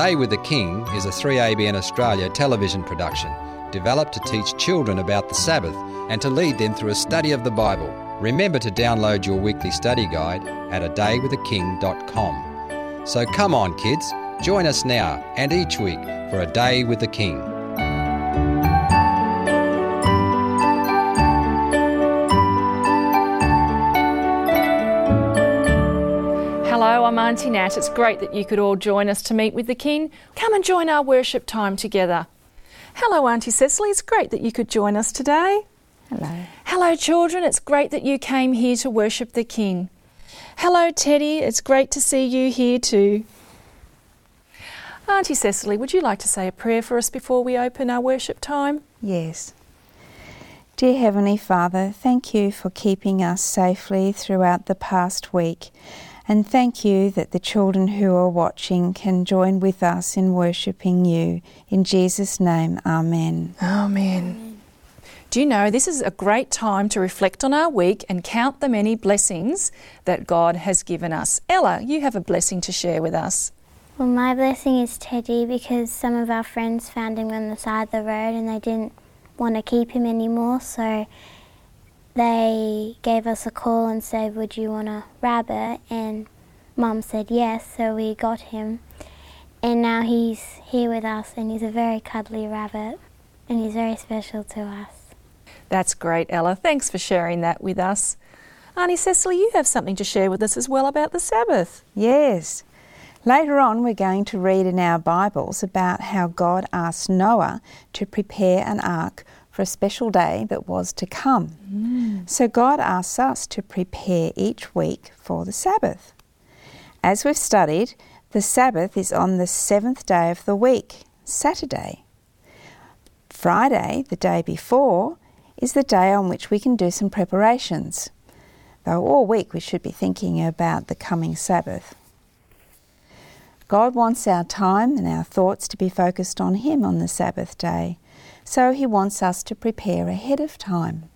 Day with the King is a 3ABN Australia television production developed to teach children about the Sabbath and to lead them through a study of the Bible. Remember to download your weekly study guide at adaywiththeking.com. So come on, kids, join us now and each week for a Day with the King. I'm Auntie Nat. It's great that you could all join us to meet with the King. Come and join our worship time together. Hello, Auntie Cecily. It's great that you could join us today. Hello. Hello, children. It's great that you came here to worship the King. Hello, Teddy. It's great to see you here too. Auntie Cecily, would you like to say a prayer for us before we open our worship time? Yes. Dear Heavenly Father, thank you for keeping us safely throughout the past week. And thank you that the children who are watching can join with us in worshipping you. In Jesus' name, Amen. Amen. Do you know this is a great time to reflect on our week and count the many blessings that God has given us? Ella, you have a blessing to share with us. Well, my blessing is Teddy because some of our friends found him on the side of the road and they didn't want to keep him anymore, so they gave us a call and said, Would you want a rabbit? And Mum said yes, so we got him. And now he's here with us and he's a very cuddly rabbit and he's very special to us. That's great, Ella. Thanks for sharing that with us. Auntie Cecily, you have something to share with us as well about the Sabbath. Yes. Later on, we're going to read in our Bibles about how God asked Noah to prepare an ark for a special day that was to come. Mm. So God asks us to prepare each week for the Sabbath. As we've studied, the Sabbath is on the seventh day of the week, Saturday. Friday, the day before, is the day on which we can do some preparations, though all week we should be thinking about the coming Sabbath. God wants our time and our thoughts to be focused on Him on the Sabbath day, so He wants us to prepare ahead of time.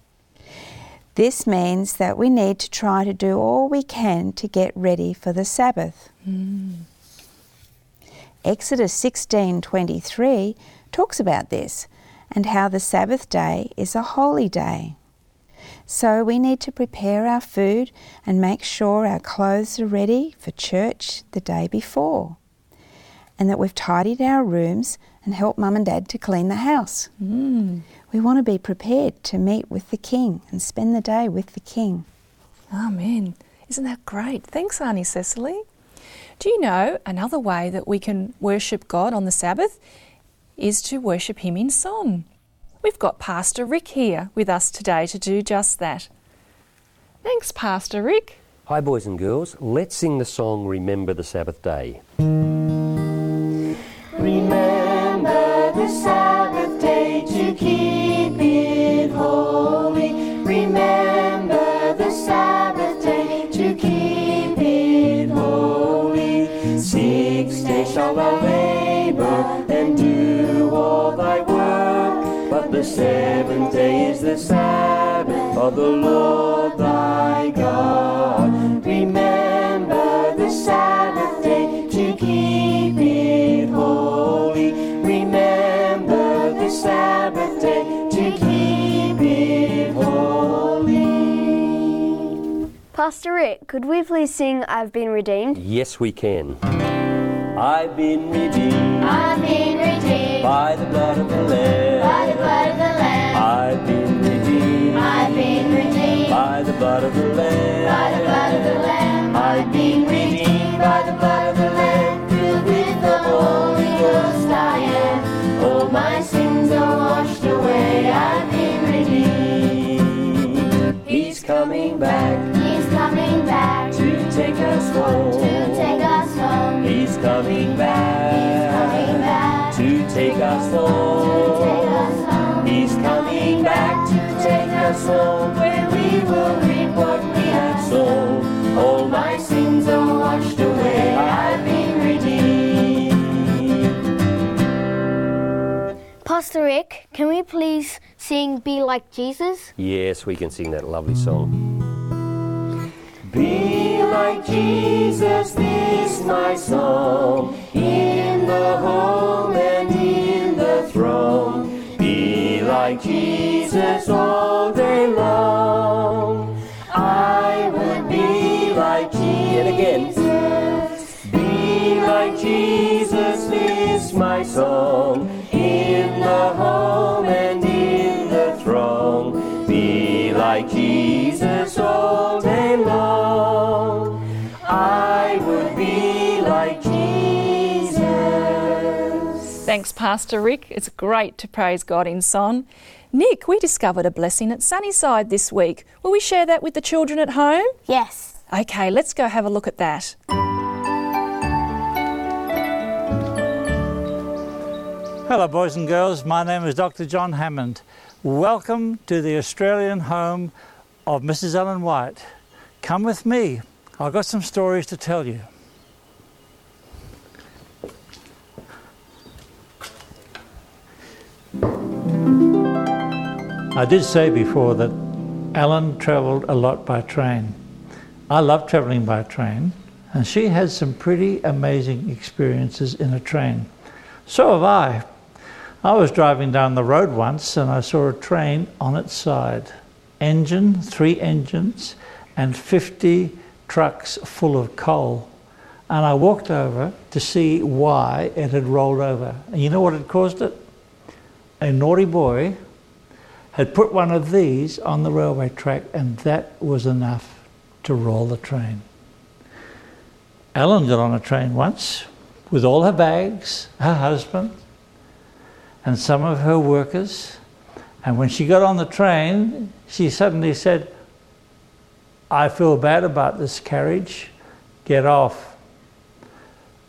This means that we need to try to do all we can to get ready for the Sabbath. Mm. Exodus 16:23 talks about this and how the Sabbath day is a holy day. So we need to prepare our food and make sure our clothes are ready for church the day before and that we've tidied our rooms and help mum and dad to clean the house. Mm. We want to be prepared to meet with the King and spend the day with the King. Amen. Isn't that great? Thanks, Auntie Cecily. Do you know another way that we can worship God on the Sabbath is to worship Him in song? We've got Pastor Rick here with us today to do just that. Thanks, Pastor Rick. Hi, boys and girls. Let's sing the song Remember the Sabbath Day. Sabbath day to keep it holy. Remember the Sabbath day to keep it holy. Six days shalt thou labor and do all thy work. But the seventh day is the Sabbath of the Lord thy God. Pastor Rick, could we please sing I've Been Redeemed? Yes, we can. I've been redeemed I've been redeemed by the blood of the Lamb. by the blood of the Lamb. I've been redeemed I've been redeemed by the blood of the Lamb. by the blood of the Lamb. I've been redeemed by the blood of the Lamb. Filled with the Holy Ghost I am. All my sins are washed away. I've been redeemed. He's coming back take us home. To take us home. He's coming back, coming back to take us home. take us home. He's coming back to take us home where we will reap what we have sown. All my sins are washed away. I've been redeemed. Pastor Rick, can we please sing Be Like Jesus? Yes, we can sing that lovely song. Be like Jesus, this my soul, in the home and in the throne. Be like Jesus all day long. Thanks, Pastor Rick. It's great to praise God in song. Nick, we discovered a blessing at Sunnyside this week. Will we share that with the children at home? Yes. Okay, let's go have a look at that. Hello, boys and girls. My name is Dr. John Hammond. Welcome to the Australian home of Mrs. Ellen White. Come with me. I've got some stories to tell you. I did say before that Ellen travelled a lot by train. I love travelling by train, and she had some pretty amazing experiences in a train. So have I. I was driving down the road once and I saw a train on its side. Engine, three engines, and 50 trucks full of coal. And I walked over to see why it had rolled over. And you know what had caused it? A naughty boy had put one of these on the railway track, and that was enough to roll the train. Ellen got on a train once with all her bags, her husband, and some of her workers. And when she got on the train, she suddenly said, I feel bad about this carriage, get off.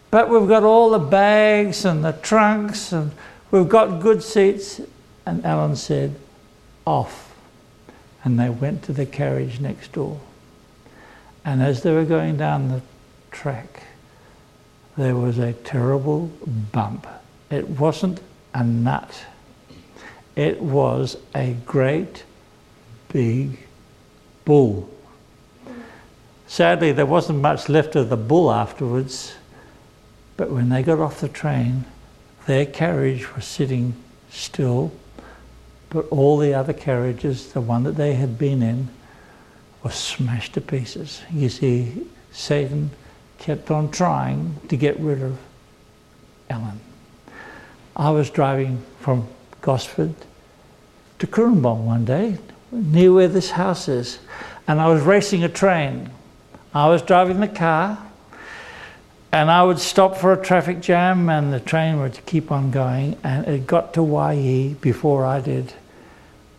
But we've got all the bags and the trunks, and we've got good seats. And Ellen said, off. And they went to the carriage next door. And as they were going down the track, there was a terrible bump. It wasn't a nut, it was a great big bull. Sadly, there wasn't much left of the bull afterwards, but when they got off the train, their carriage was sitting still but all the other carriages, the one that they had been in, was smashed to pieces. You see, Satan kept on trying to get rid of Ellen. I was driving from Gosford to Cooranbong one day, near where this house is, and I was racing a train. I was driving the car, and I would stop for a traffic jam, and the train would keep on going, and it got to YE before I did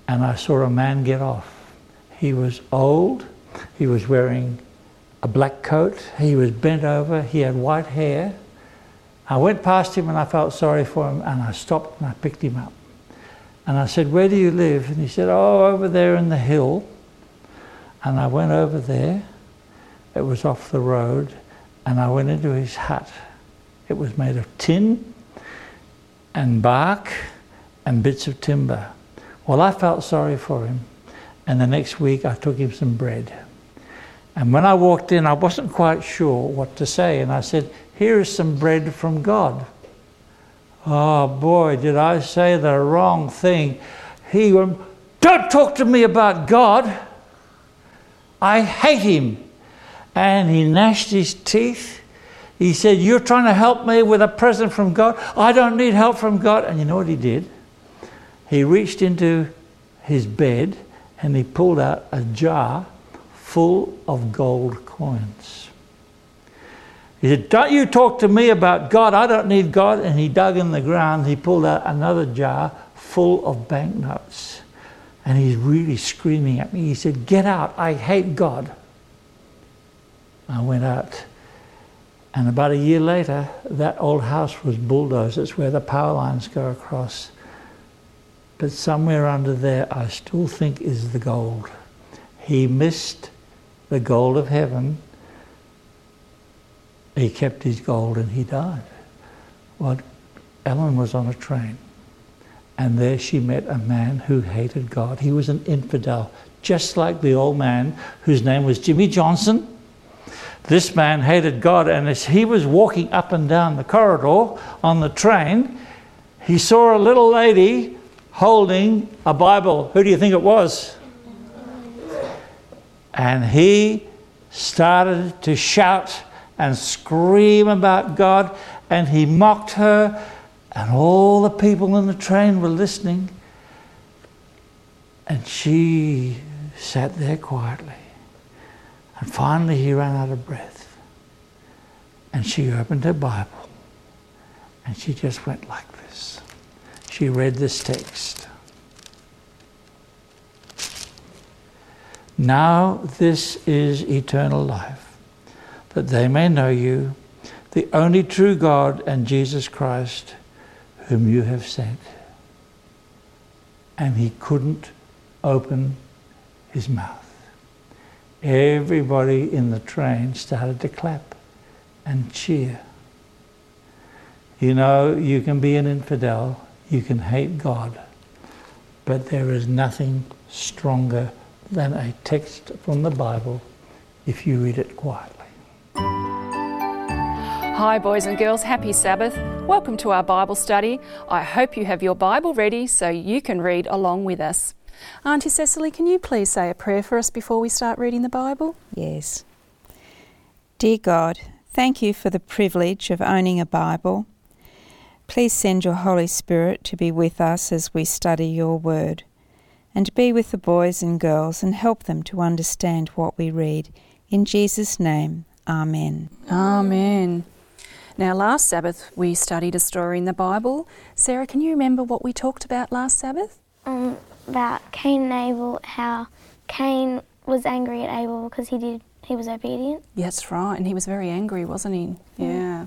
and I saw a man get off. He was old, he was wearing a black coat, he was bent over, he had white hair. I went past him and I felt sorry for him and I stopped and I picked him up. And I said, Where do you live? And he said, Oh, over there in the hill. And I went over there. It was off the road. And I went into his hut. It was made of tin and bark and bits of timber. Well, I felt sorry for him, and the next week I took him some bread. And when I walked in, I wasn't quite sure what to say, and I said, Here is some bread from God. Oh boy, did I say the wrong thing. He went, Don't talk to me about God. I hate him. And he gnashed his teeth. He said, You're trying to help me with a present from God. I don't need help from God. And you know what he did? he reached into his bed and he pulled out a jar full of gold coins. He said, Don't you talk to me about God. I don't need God. And he dug in the ground. He pulled out another jar full of banknotes. And he's really screaming at me. He said, Get out. I hate God. I went out. And about a year later, that old house was bulldozed. It's where the power lines go across. But somewhere under there, I still think is the gold. He missed the gold of heaven. He kept his gold and he died. Well, Ellen was on a train. And there she met a man who hated God. He was an infidel, just like the old man whose name was Jimmy Johnson. This man hated God, and as he was walking up and down the corridor on the train, he saw a little lady holding a Bible. Who do you think it was? And he started to shout and scream about God, and he mocked her, and all the people in the train were listening. And she sat there quietly. And finally, he ran out of breath. And she opened her Bible and she just went like this. She read this text. Now this is eternal life, that they may know you, the only true God, and Jesus Christ, whom you have sent. And he couldn't open his mouth. Everybody in the train started to clap and cheer. You know, you can be an infidel, you can hate God, but there is nothing stronger than a text from the Bible if you read it quietly. Hi, boys and girls, happy Sabbath. Welcome to our Bible study. I hope you have your Bible ready so you can read along with us. Auntie Cecily, can you please say a prayer for us before we start reading the Bible? Yes. Dear God, thank you for the privilege of owning a Bible. Please send your Holy Spirit to be with us as we study your word, and be with the boys and girls and help them to understand what we read. In Jesus' name, Amen. Amen. Now, last Sabbath we studied a story in the Bible. Sarah, can you remember what we talked about last Sabbath? Um, about Cain and Abel, how Cain was angry at Abel because he did he was obedient. That's right, and he was very angry, wasn't he? Yeah.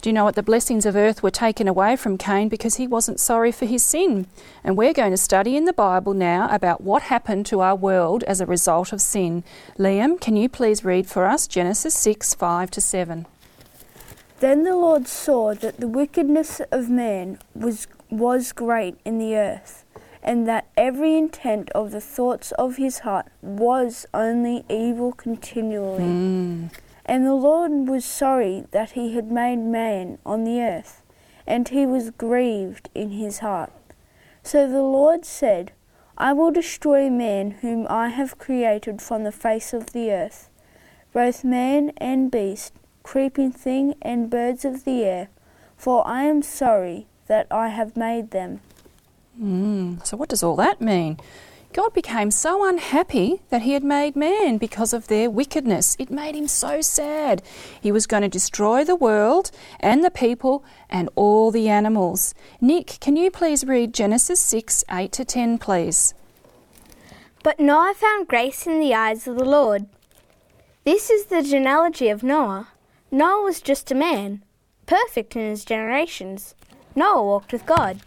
Do you know what? The blessings of earth were taken away from Cain because he wasn't sorry for his sin. And we're going to study in the Bible now about what happened to our world as a result of sin. Liam, can you please read for us Genesis 6 5 to 7? Then the Lord saw that the wickedness of man was, was great in the earth, and that every intent of the thoughts of his heart was only evil continually. Mm. And the Lord was sorry that he had made man on the earth, and he was grieved in his heart. So the Lord said, I will destroy man whom I have created from the face of the earth, both man and beast, creeping thing and birds of the air, for I am sorry that I have made them. Mm. So, what does all that mean? God became so unhappy that he had made man because of their wickedness. It made him so sad. He was going to destroy the world and the people and all the animals. Nick, can you please read Genesis 6 8 to 10, please? But Noah found grace in the eyes of the Lord. This is the genealogy of Noah. Noah was just a man, perfect in his generations. Noah walked with God.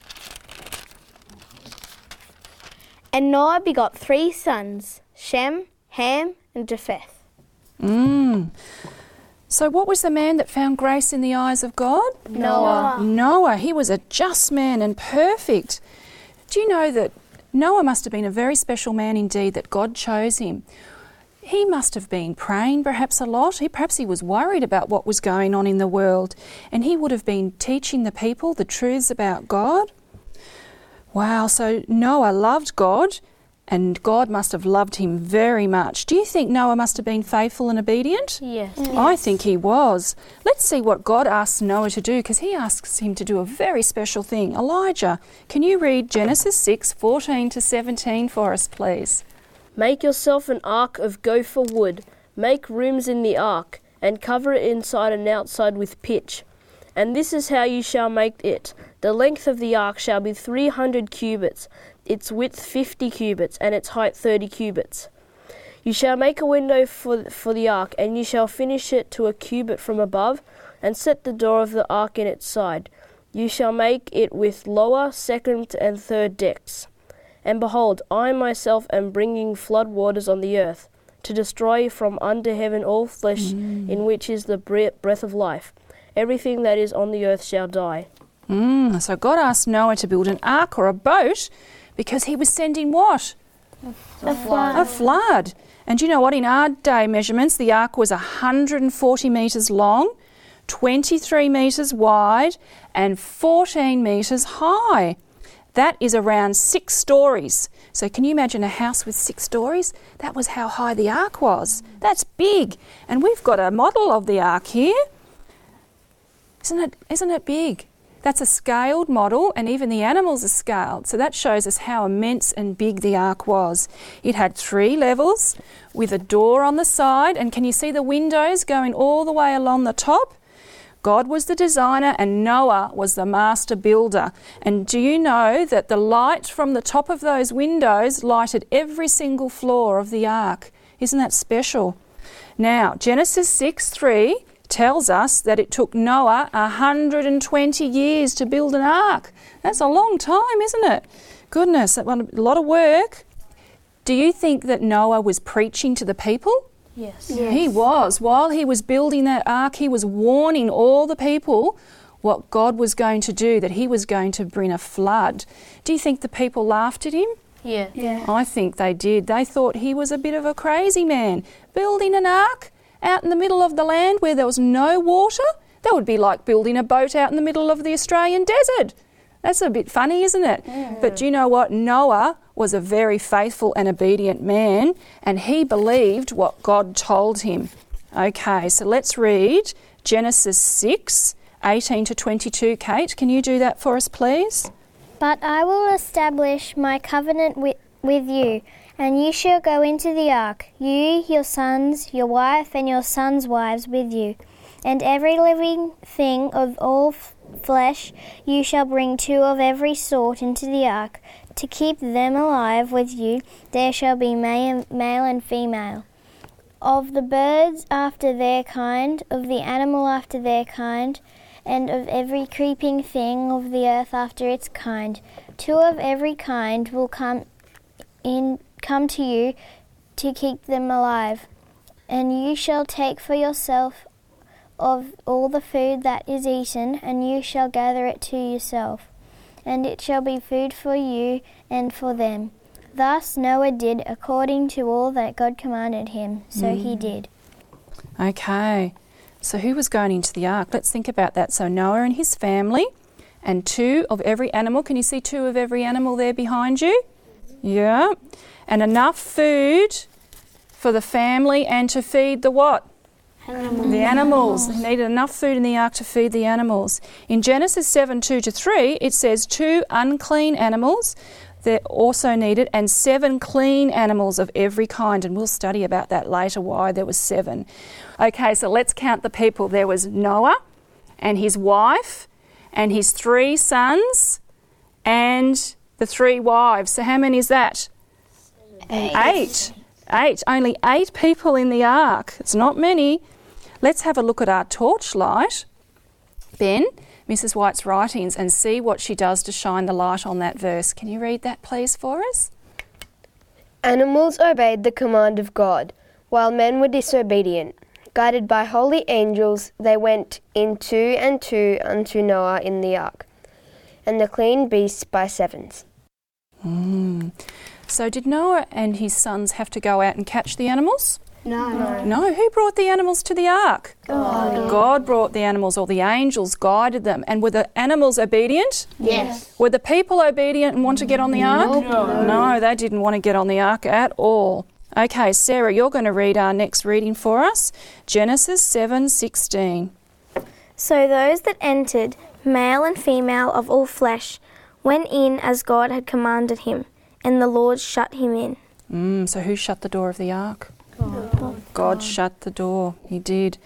And Noah begot three sons Shem, Ham, and Japheth. Mm. So, what was the man that found grace in the eyes of God? Noah. Noah. He was a just man and perfect. Do you know that Noah must have been a very special man indeed, that God chose him? He must have been praying perhaps a lot. He, perhaps he was worried about what was going on in the world, and he would have been teaching the people the truths about God. Wow, so Noah loved God, and God must have loved him very much. Do you think Noah must have been faithful and obedient? Yes. I think he was. Let's see what God asks Noah to do because he asks him to do a very special thing. Elijah, can you read Genesis 6 14 to 17 for us, please? Make yourself an ark of gopher wood. Make rooms in the ark, and cover it inside and outside with pitch. And this is how you shall make it. The length of the ark shall be three hundred cubits, its width fifty cubits, and its height thirty cubits. You shall make a window for, for the ark, and you shall finish it to a cubit from above, and set the door of the ark in its side. You shall make it with lower, second, and third decks. And behold, I myself am bringing flood waters on the earth, to destroy from under heaven all flesh mm. in which is the breath of life. Everything that is on the earth shall die. Mm, so God asked Noah to build an ark or a boat because he was sending what? A flood. A flood. And do you know what? In our day measurements, the ark was 140 metres long, 23 metres wide, and 14 metres high. That is around six stories. So, can you imagine a house with six stories? That was how high the ark was. That's big. And we've got a model of the ark here. Isn't it, isn't it big? That's a scaled model, and even the animals are scaled. So that shows us how immense and big the ark was. It had three levels with a door on the side, and can you see the windows going all the way along the top? God was the designer and Noah was the master builder. And do you know that the light from the top of those windows lighted every single floor of the ark? Isn't that special? Now, Genesis 6 3 tells us that it took Noah 120 years to build an ark. That's a long time, isn't it? Goodness, that a lot of work. Do you think that Noah was preaching to the people? Yes. He was. While he was building that ark, he was warning all the people what God was going to do, that he was going to bring a flood. Do you think the people laughed at him? Yeah. Yeah. I think they did. They thought he was a bit of a crazy man. Building an ark out in the middle of the land where there was no water? That would be like building a boat out in the middle of the Australian desert. That's a bit funny, isn't it? But do you know what? Noah was a very faithful and obedient man, and he believed what God told him. Okay, so let's read Genesis 6 18 to 22. Kate, can you do that for us, please? But I will establish my covenant with, with you, and you shall go into the ark, you, your sons, your wife, and your sons' wives with you. And every living thing of all f- flesh you shall bring two of every sort into the ark. To keep them alive with you, there shall be ma- male and female. Of the birds after their kind, of the animal after their kind, and of every creeping thing of the earth after its kind. Two of every kind will come in come to you to keep them alive. And you shall take for yourself of all the food that is eaten, and you shall gather it to yourself. And it shall be food for you and for them. Thus Noah did according to all that God commanded him, so he mm. did. Okay, so who was going into the ark? Let's think about that. So Noah and his family, and two of every animal. Can you see two of every animal there behind you? Yeah. And enough food for the family and to feed the what? Animals. The animals. They needed enough food in the ark to feed the animals. In Genesis 7 2 to 3, it says two unclean animals that also needed and seven clean animals of every kind. And we'll study about that later why there was seven. Okay, so let's count the people. There was Noah and his wife and his three sons and the three wives. So how many is that? Eight. Eight. Only eight people in the ark. It's not many. Let's have a look at our torchlight. Ben, Mrs. White's writings, and see what she does to shine the light on that verse. Can you read that, please, for us? Animals obeyed the command of God, while men were disobedient. Guided by holy angels, they went in two and two unto Noah in the ark, and the clean beasts by sevens. Mm. So, did Noah and his sons have to go out and catch the animals? No. No. Who brought the animals to the ark? God. God brought the animals, or the angels guided them. And were the animals obedient? Yes. Were the people obedient and want to get on the ark? No. No, they didn't want to get on the ark at all. Okay, Sarah, you're going to read our next reading for us. Genesis 7:16. So those that entered, male and female of all flesh, went in as God had commanded him, and the Lord shut him in. Mm, so who shut the door of the ark? God. God shut the door. He did.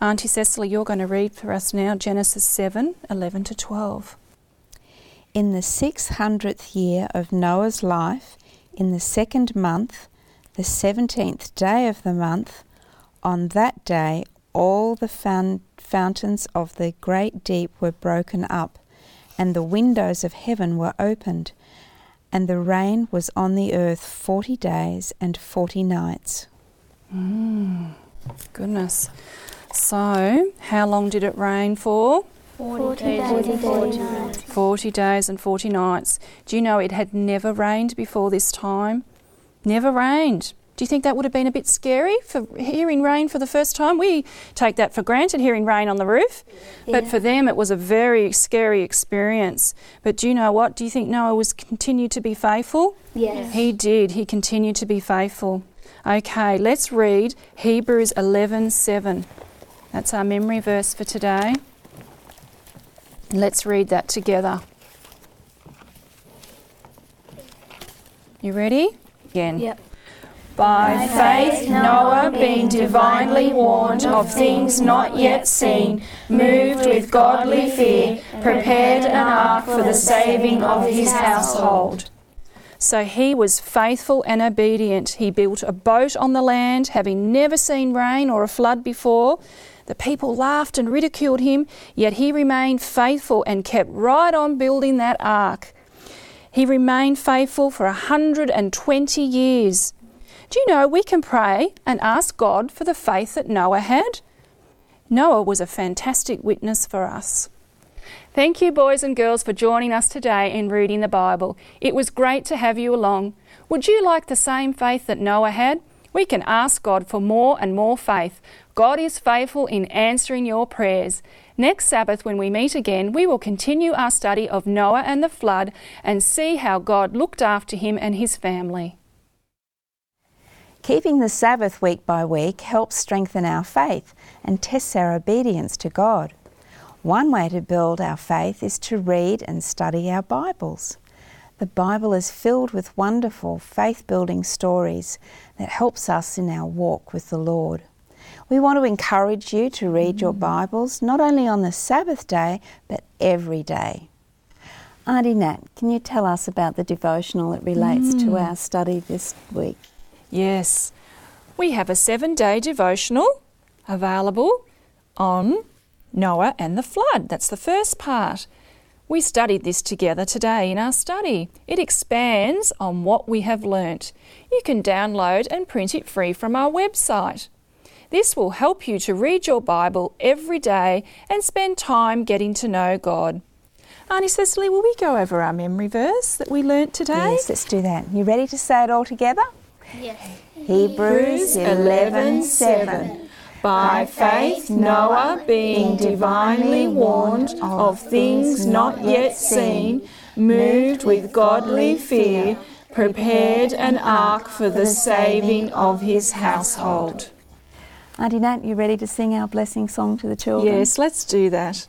Auntie Cecily, you're going to read for us now Genesis 7 11 to 12. In the six hundredth year of Noah's life, in the second month, the seventeenth day of the month, on that day all the fountains of the great deep were broken up, and the windows of heaven were opened, and the rain was on the earth forty days and forty nights. Mm, goodness. So, how long did it rain for? 40 days and 40 nights. 40 days and 40 nights. Do you know it had never rained before this time? Never rained. Do you think that would have been a bit scary for hearing rain for the first time? We take that for granted, hearing rain on the roof. But for them, it was a very scary experience. But do you know what? Do you think Noah was continued to be faithful? Yes. He did. He continued to be faithful. Okay, let's read Hebrews 11:7. That's our memory verse for today. Let's read that together. You ready? Again. Yep. By faith, Noah, being divinely warned of things not yet seen, moved with godly fear, prepared an ark for the saving of his household. So he was faithful and obedient. He built a boat on the land, having never seen rain or a flood before. The people laughed and ridiculed him, yet he remained faithful and kept right on building that ark. He remained faithful for a 120 years. Do you know we can pray and ask God for the faith that Noah had? Noah was a fantastic witness for us. Thank you, boys and girls, for joining us today in reading the Bible. It was great to have you along. Would you like the same faith that Noah had? We can ask God for more and more faith. God is faithful in answering your prayers. Next Sabbath, when we meet again, we will continue our study of Noah and the flood and see how God looked after him and his family. Keeping the Sabbath week by week helps strengthen our faith and tests our obedience to God. One way to build our faith is to read and study our Bibles. The Bible is filled with wonderful faith building stories that helps us in our walk with the Lord. We want to encourage you to read your mm. Bibles not only on the Sabbath day but every day. Auntie Nat, can you tell us about the devotional that relates to mm. our study this week? Yes, we have a seven day devotional available on Noah and the flood. That's the first part. We studied this together today in our study. It expands on what we have learnt. You can download and print it free from our website. This will help you to read your Bible every day and spend time getting to know God. Auntie Cecily, will we go over our memory verse that we learnt today? Yes, let's do that. You ready to say it all together? Yes. Hebrews 11:7. By faith, Noah, being divinely warned of things not yet seen, moved with godly fear, prepared an ark for the saving of his household. Auntie Nat, you ready to sing our blessing song to the children? Yes, let's do that.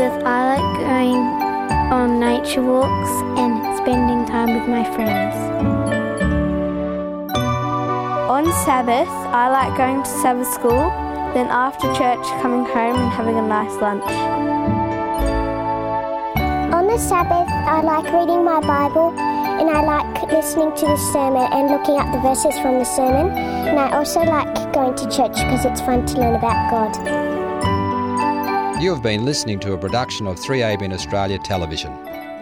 On I like going on nature walks and spending time with my friends. On Sabbath, I like going to Sabbath school, then after church, coming home and having a nice lunch. On the Sabbath, I like reading my Bible and I like listening to the sermon and looking up the verses from the sermon. And I also like going to church because it's fun to learn about God. You have been listening to a production of 3ABN Australia Television.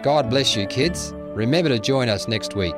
God bless you, kids. Remember to join us next week.